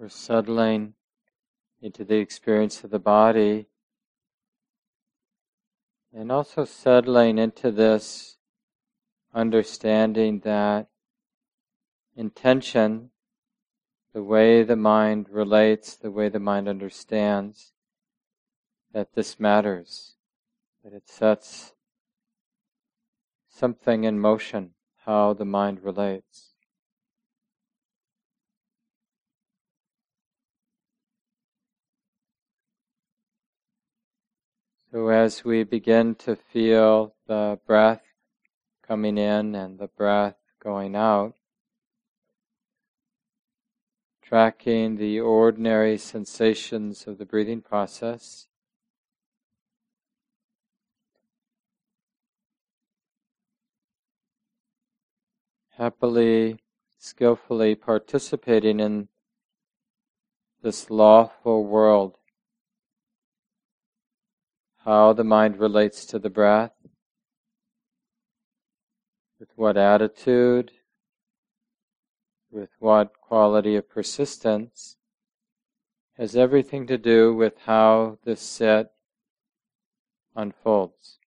We're settling into the experience of the body and also settling into this understanding that intention, the way the mind relates, the way the mind understands, that this matters, that it sets something in motion, how the mind relates. So as we begin to feel the breath coming in and the breath going out, tracking the ordinary sensations of the breathing process, happily, skillfully participating in this lawful world how the mind relates to the breath, with what attitude, with what quality of persistence, has everything to do with how the set unfolds.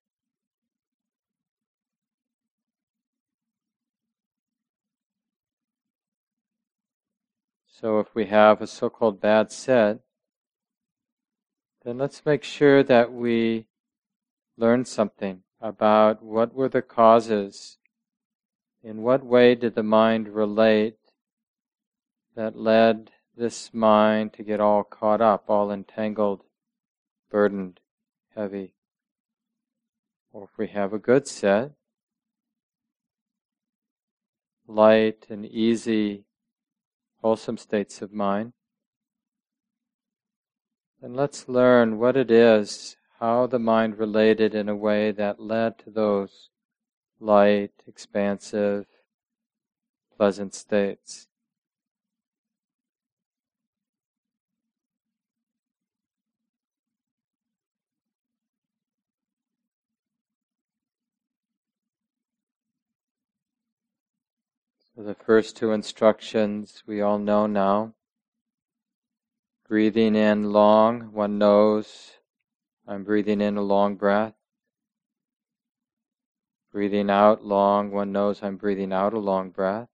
So if we have a so-called bad sit, then let's make sure that we learn something about what were the causes, in what way did the mind relate that led this mind to get all caught up, all entangled, burdened, heavy. Or if we have a good set, light and easy, wholesome states of mind, and let's learn what it is, how the mind related in a way that led to those light, expansive, pleasant states. So the first two instructions we all know now. Breathing in long, one knows I'm breathing in a long breath. Breathing out long, one knows I'm breathing out a long breath.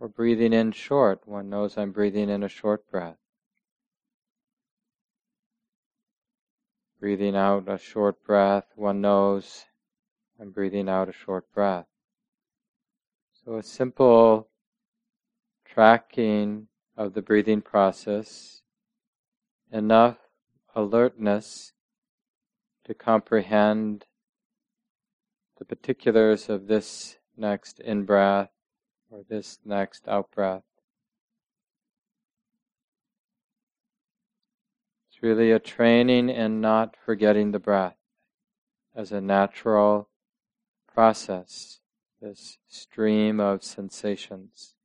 Or breathing in short, one knows I'm breathing in a short breath. Breathing out a short breath, one knows I'm breathing out a short breath. So a simple tracking of the breathing process, enough alertness to comprehend the particulars of this next in breath or this next out breath. It's really a training in not forgetting the breath as a natural process, this stream of sensations.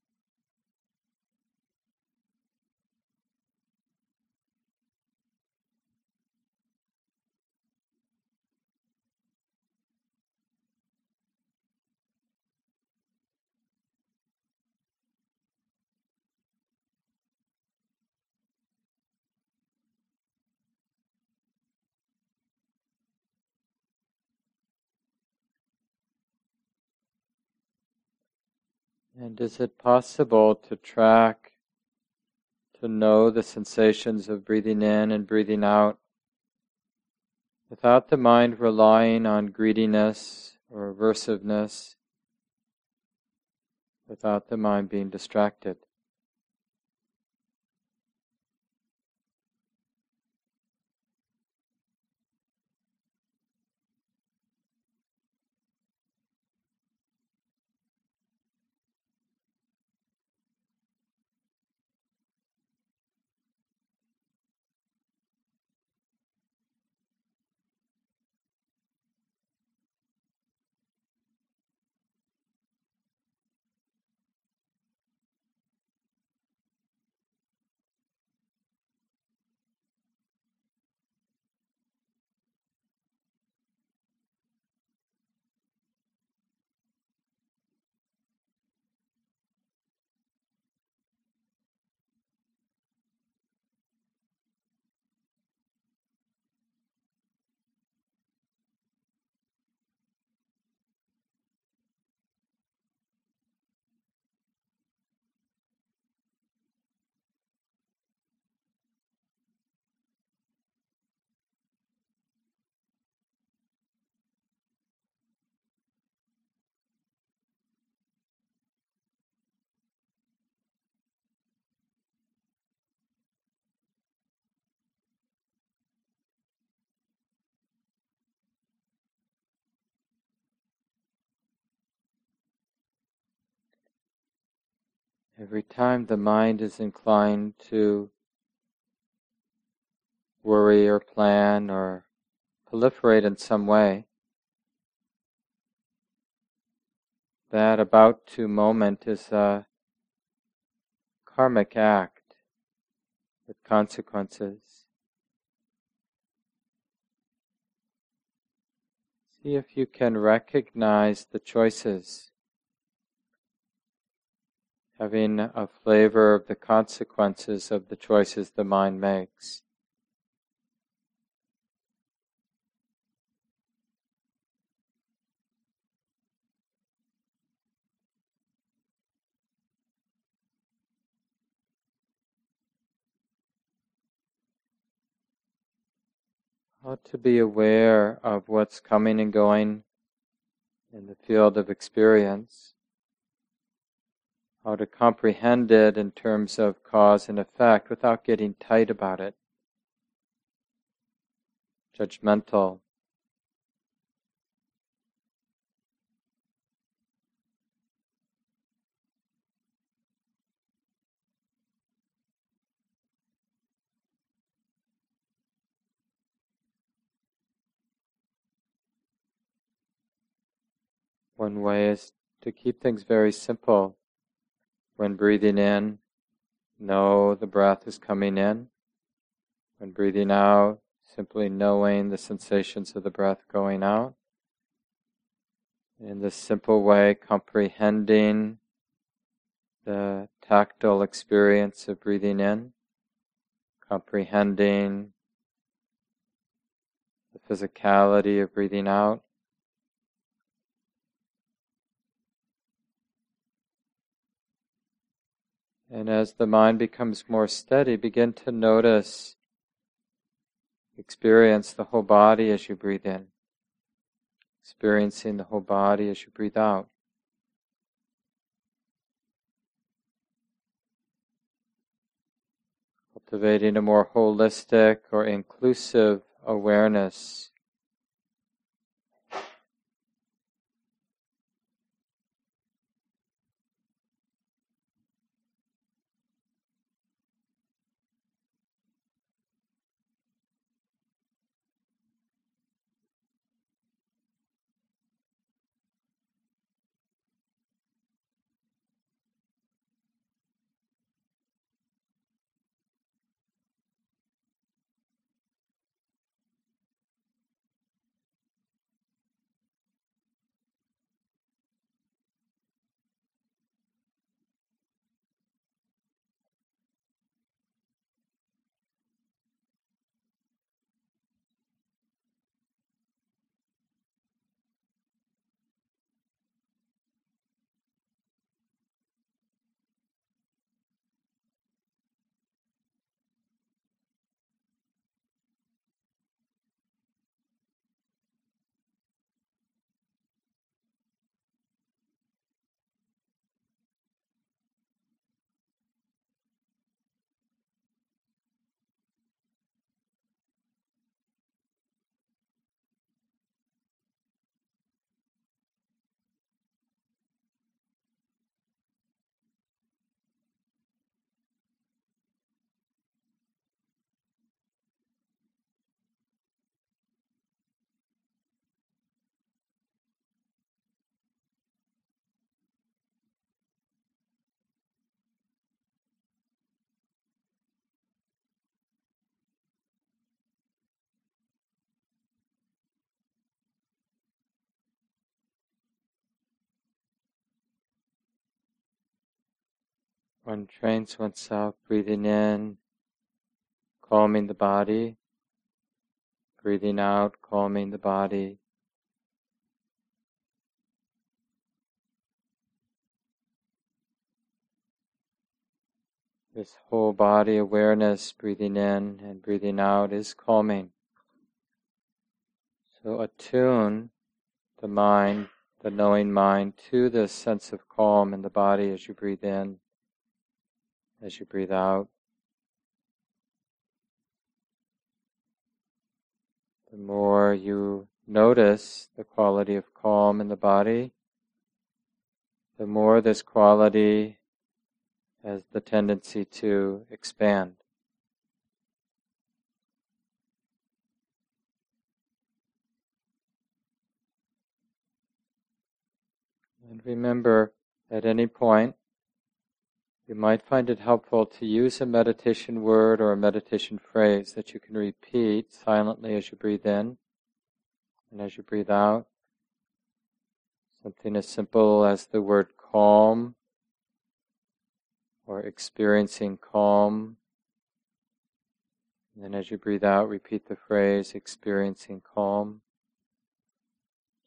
And is it possible to track, to know the sensations of breathing in and breathing out without the mind relying on greediness or aversiveness, without the mind being distracted? Every time the mind is inclined to worry or plan or proliferate in some way, that about to moment is a karmic act with consequences. See if you can recognize the choices having a flavor of the consequences of the choices the mind makes. How to be aware of what's coming and going in the field of experience how to comprehend it in terms of cause and effect without getting tight about it, judgmental. One way is to keep things very simple. When breathing in, know the breath is coming in. When breathing out, simply knowing the sensations of the breath going out. In this simple way, comprehending the tactile experience of breathing in, comprehending the physicality of breathing out. And as the mind becomes more steady, begin to notice, experience the whole body as you breathe in, experiencing the whole body as you breathe out. Cultivating a more holistic or inclusive awareness One trains oneself breathing in, calming the body, breathing out, calming the body. This whole body awareness, breathing in and breathing out, is calming. So attune the mind, the knowing mind, to this sense of calm in the body as you breathe in as you breathe out. The more you notice the quality of calm in the body, the more this quality has the tendency to expand. And remember, at any point, you might find it helpful to use a meditation word or a meditation phrase that you can repeat silently as you breathe in and as you breathe out. Something as simple as the word calm or experiencing calm. And then as you breathe out, repeat the phrase experiencing calm.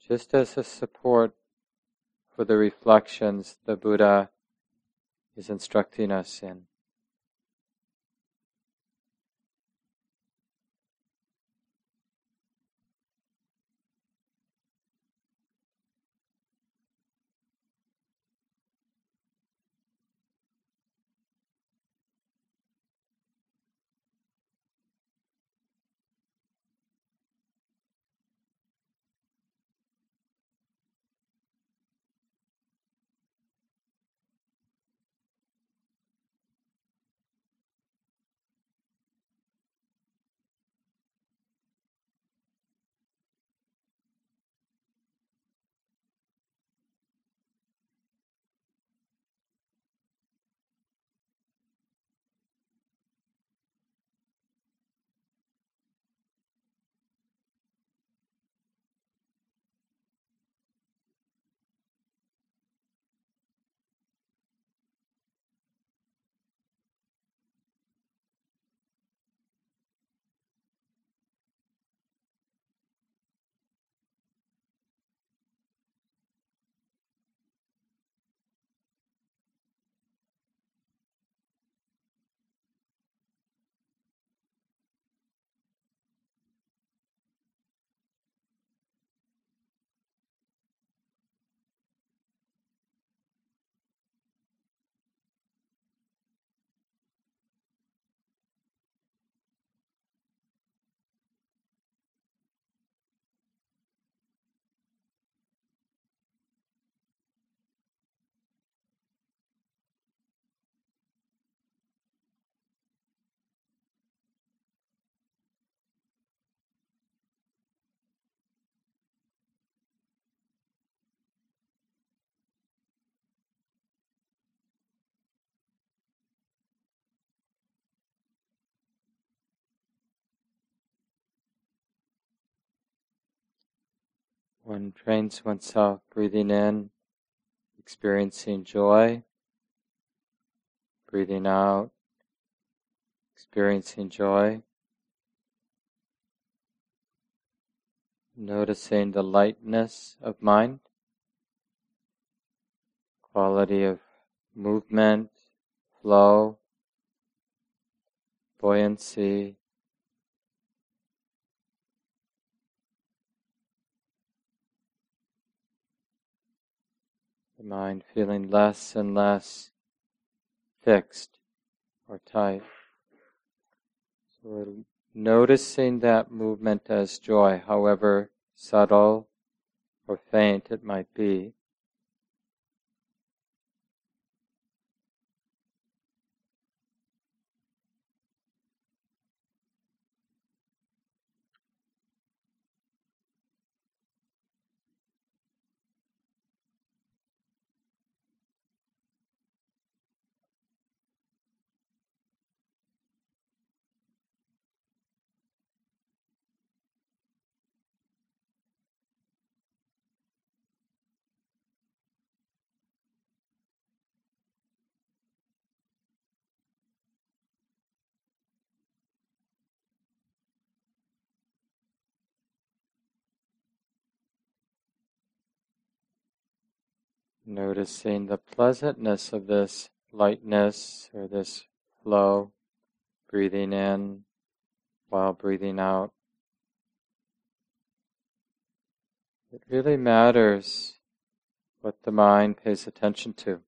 Just as a support for the reflections the Buddha is instructing us in. One trains oneself breathing in, experiencing joy, breathing out, experiencing joy, noticing the lightness of mind, quality of movement, flow, buoyancy, the mind feeling less and less fixed or tight. So we're noticing that movement as joy, however subtle or faint it might be. Noticing the pleasantness of this lightness or this flow, breathing in while breathing out. It really matters what the mind pays attention to.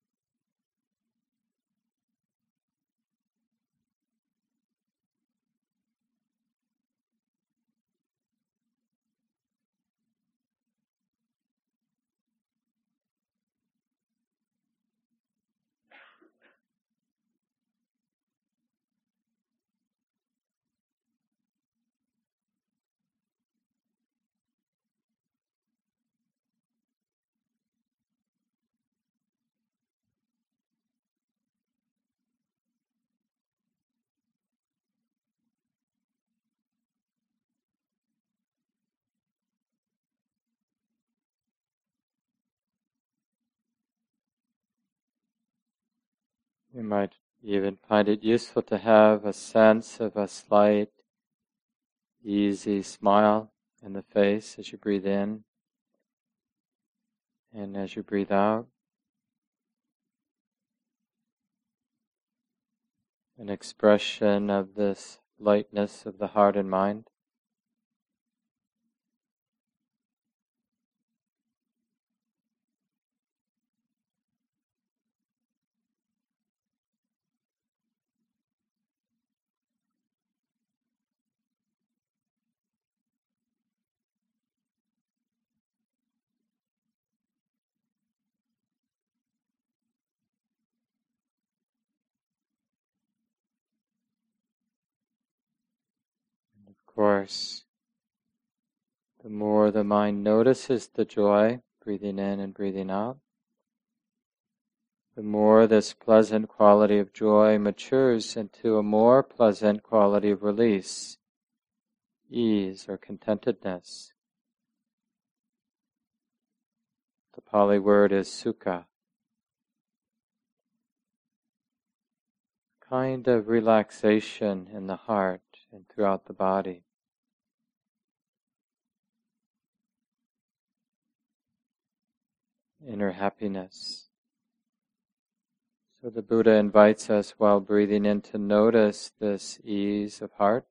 You might even find it useful to have a sense of a slight, easy smile in the face as you breathe in and as you breathe out. An expression of this lightness of the heart and mind. Course, the more the mind notices the joy, breathing in and breathing out, the more this pleasant quality of joy matures into a more pleasant quality of release, ease, or contentedness. The Pali word is sukha. Kind of relaxation in the heart and throughout the body. inner happiness. So the Buddha invites us while breathing in to notice this ease of heart.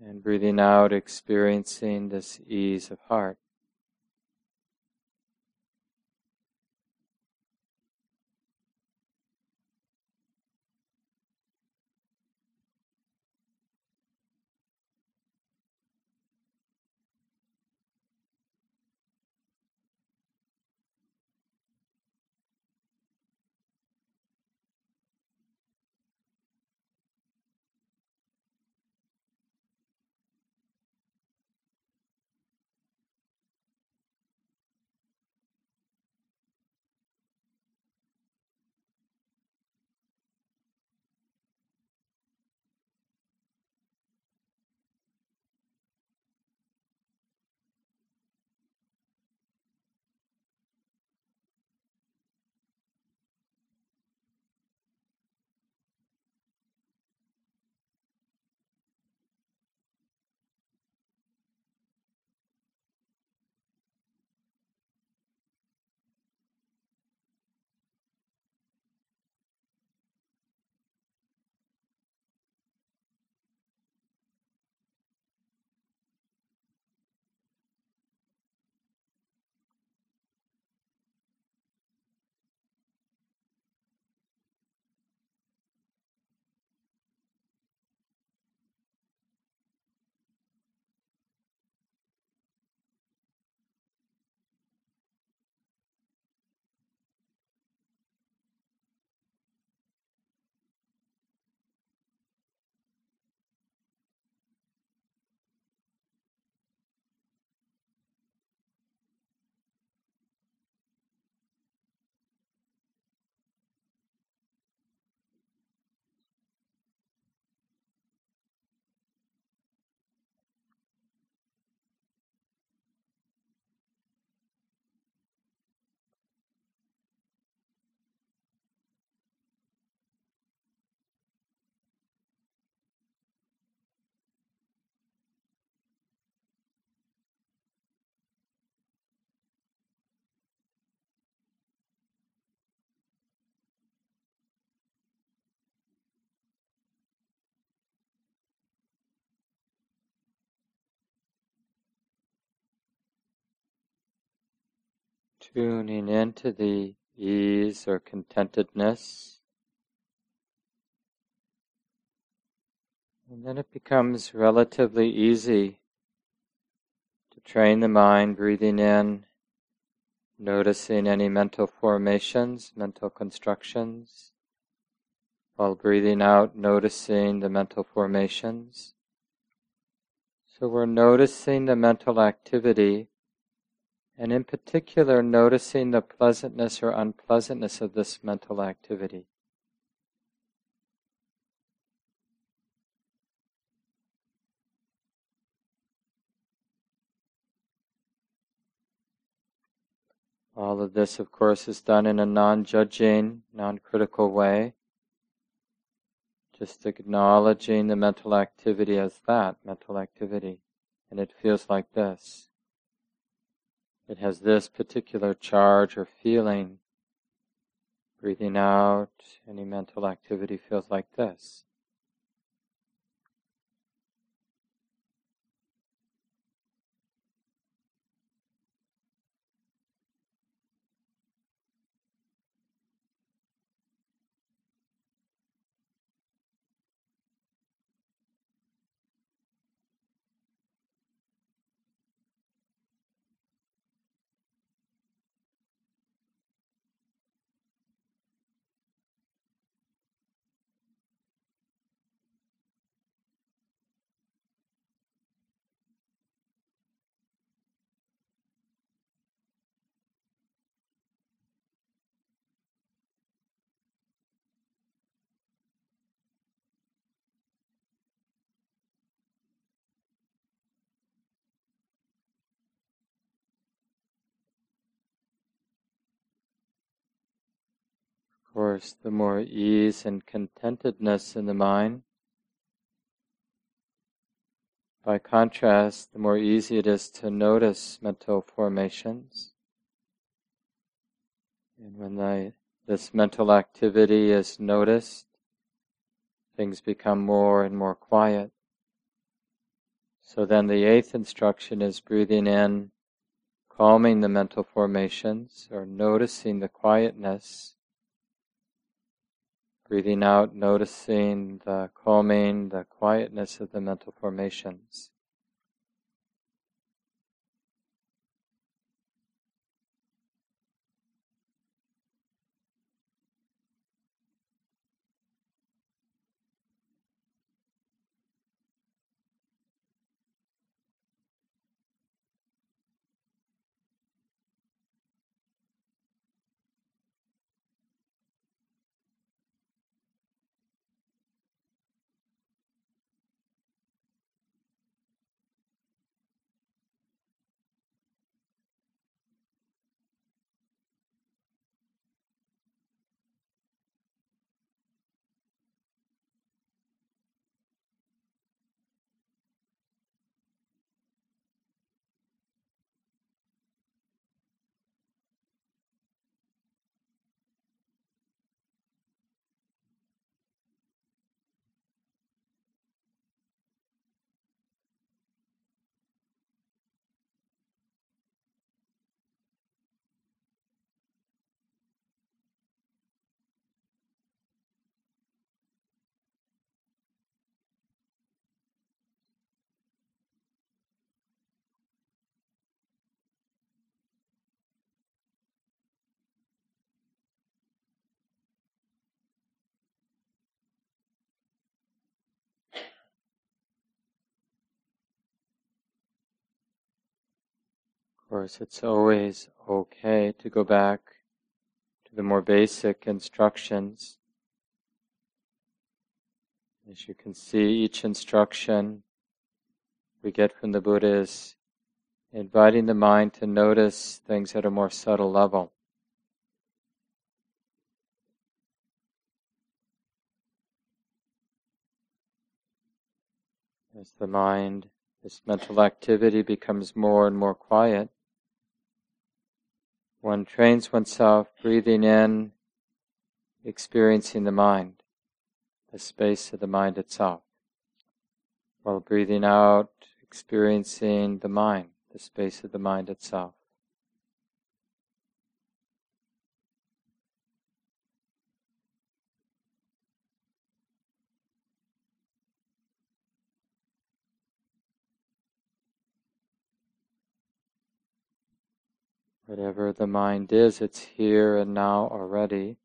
And breathing out, experiencing this ease of heart. Tuning into the ease or contentedness. And then it becomes relatively easy to train the mind breathing in, noticing any mental formations, mental constructions, while breathing out, noticing the mental formations. So we're noticing the mental activity and in particular noticing the pleasantness or unpleasantness of this mental activity. All of this, of course, is done in a non judging, non critical way. Just acknowledging the mental activity as that mental activity. And it feels like this. It has this particular charge or feeling. Breathing out, any mental activity feels like this. Course, the more ease and contentedness in the mind. By contrast, the more easy it is to notice mental formations. And when the, this mental activity is noticed, things become more and more quiet. So then the eighth instruction is breathing in, calming the mental formations, or noticing the quietness Breathing out, noticing the calming, the quietness of the mental formations. Course, it's always okay to go back to the more basic instructions. As you can see, each instruction we get from the Buddha is inviting the mind to notice things at a more subtle level. As the mind, this mental activity becomes more and more quiet, one trains oneself breathing in, experiencing the mind, the space of the mind itself, while breathing out, experiencing the mind, the space of the mind itself. Whatever the mind is, it's here and now already.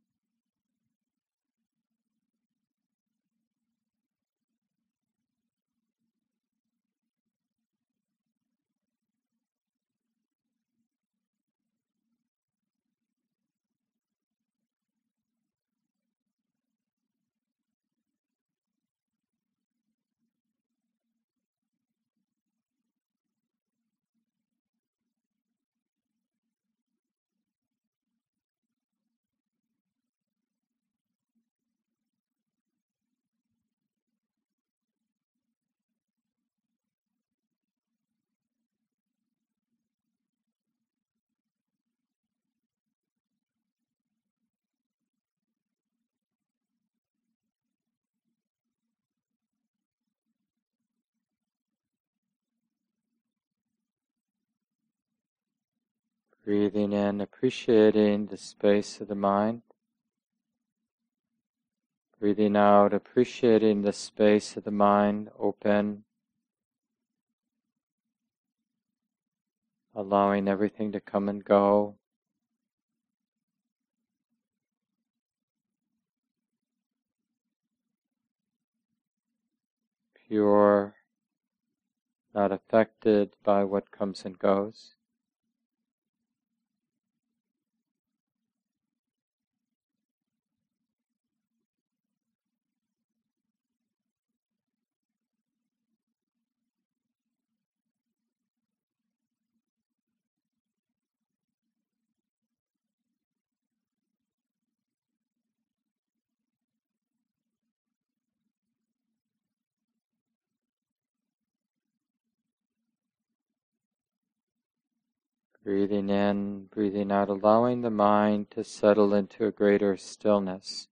Breathing in, appreciating the space of the mind. Breathing out, appreciating the space of the mind open, allowing everything to come and go. Pure, not affected by what comes and goes. Breathing in, breathing out, allowing the mind to settle into a greater stillness.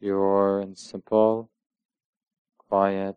Pure and simple, quiet,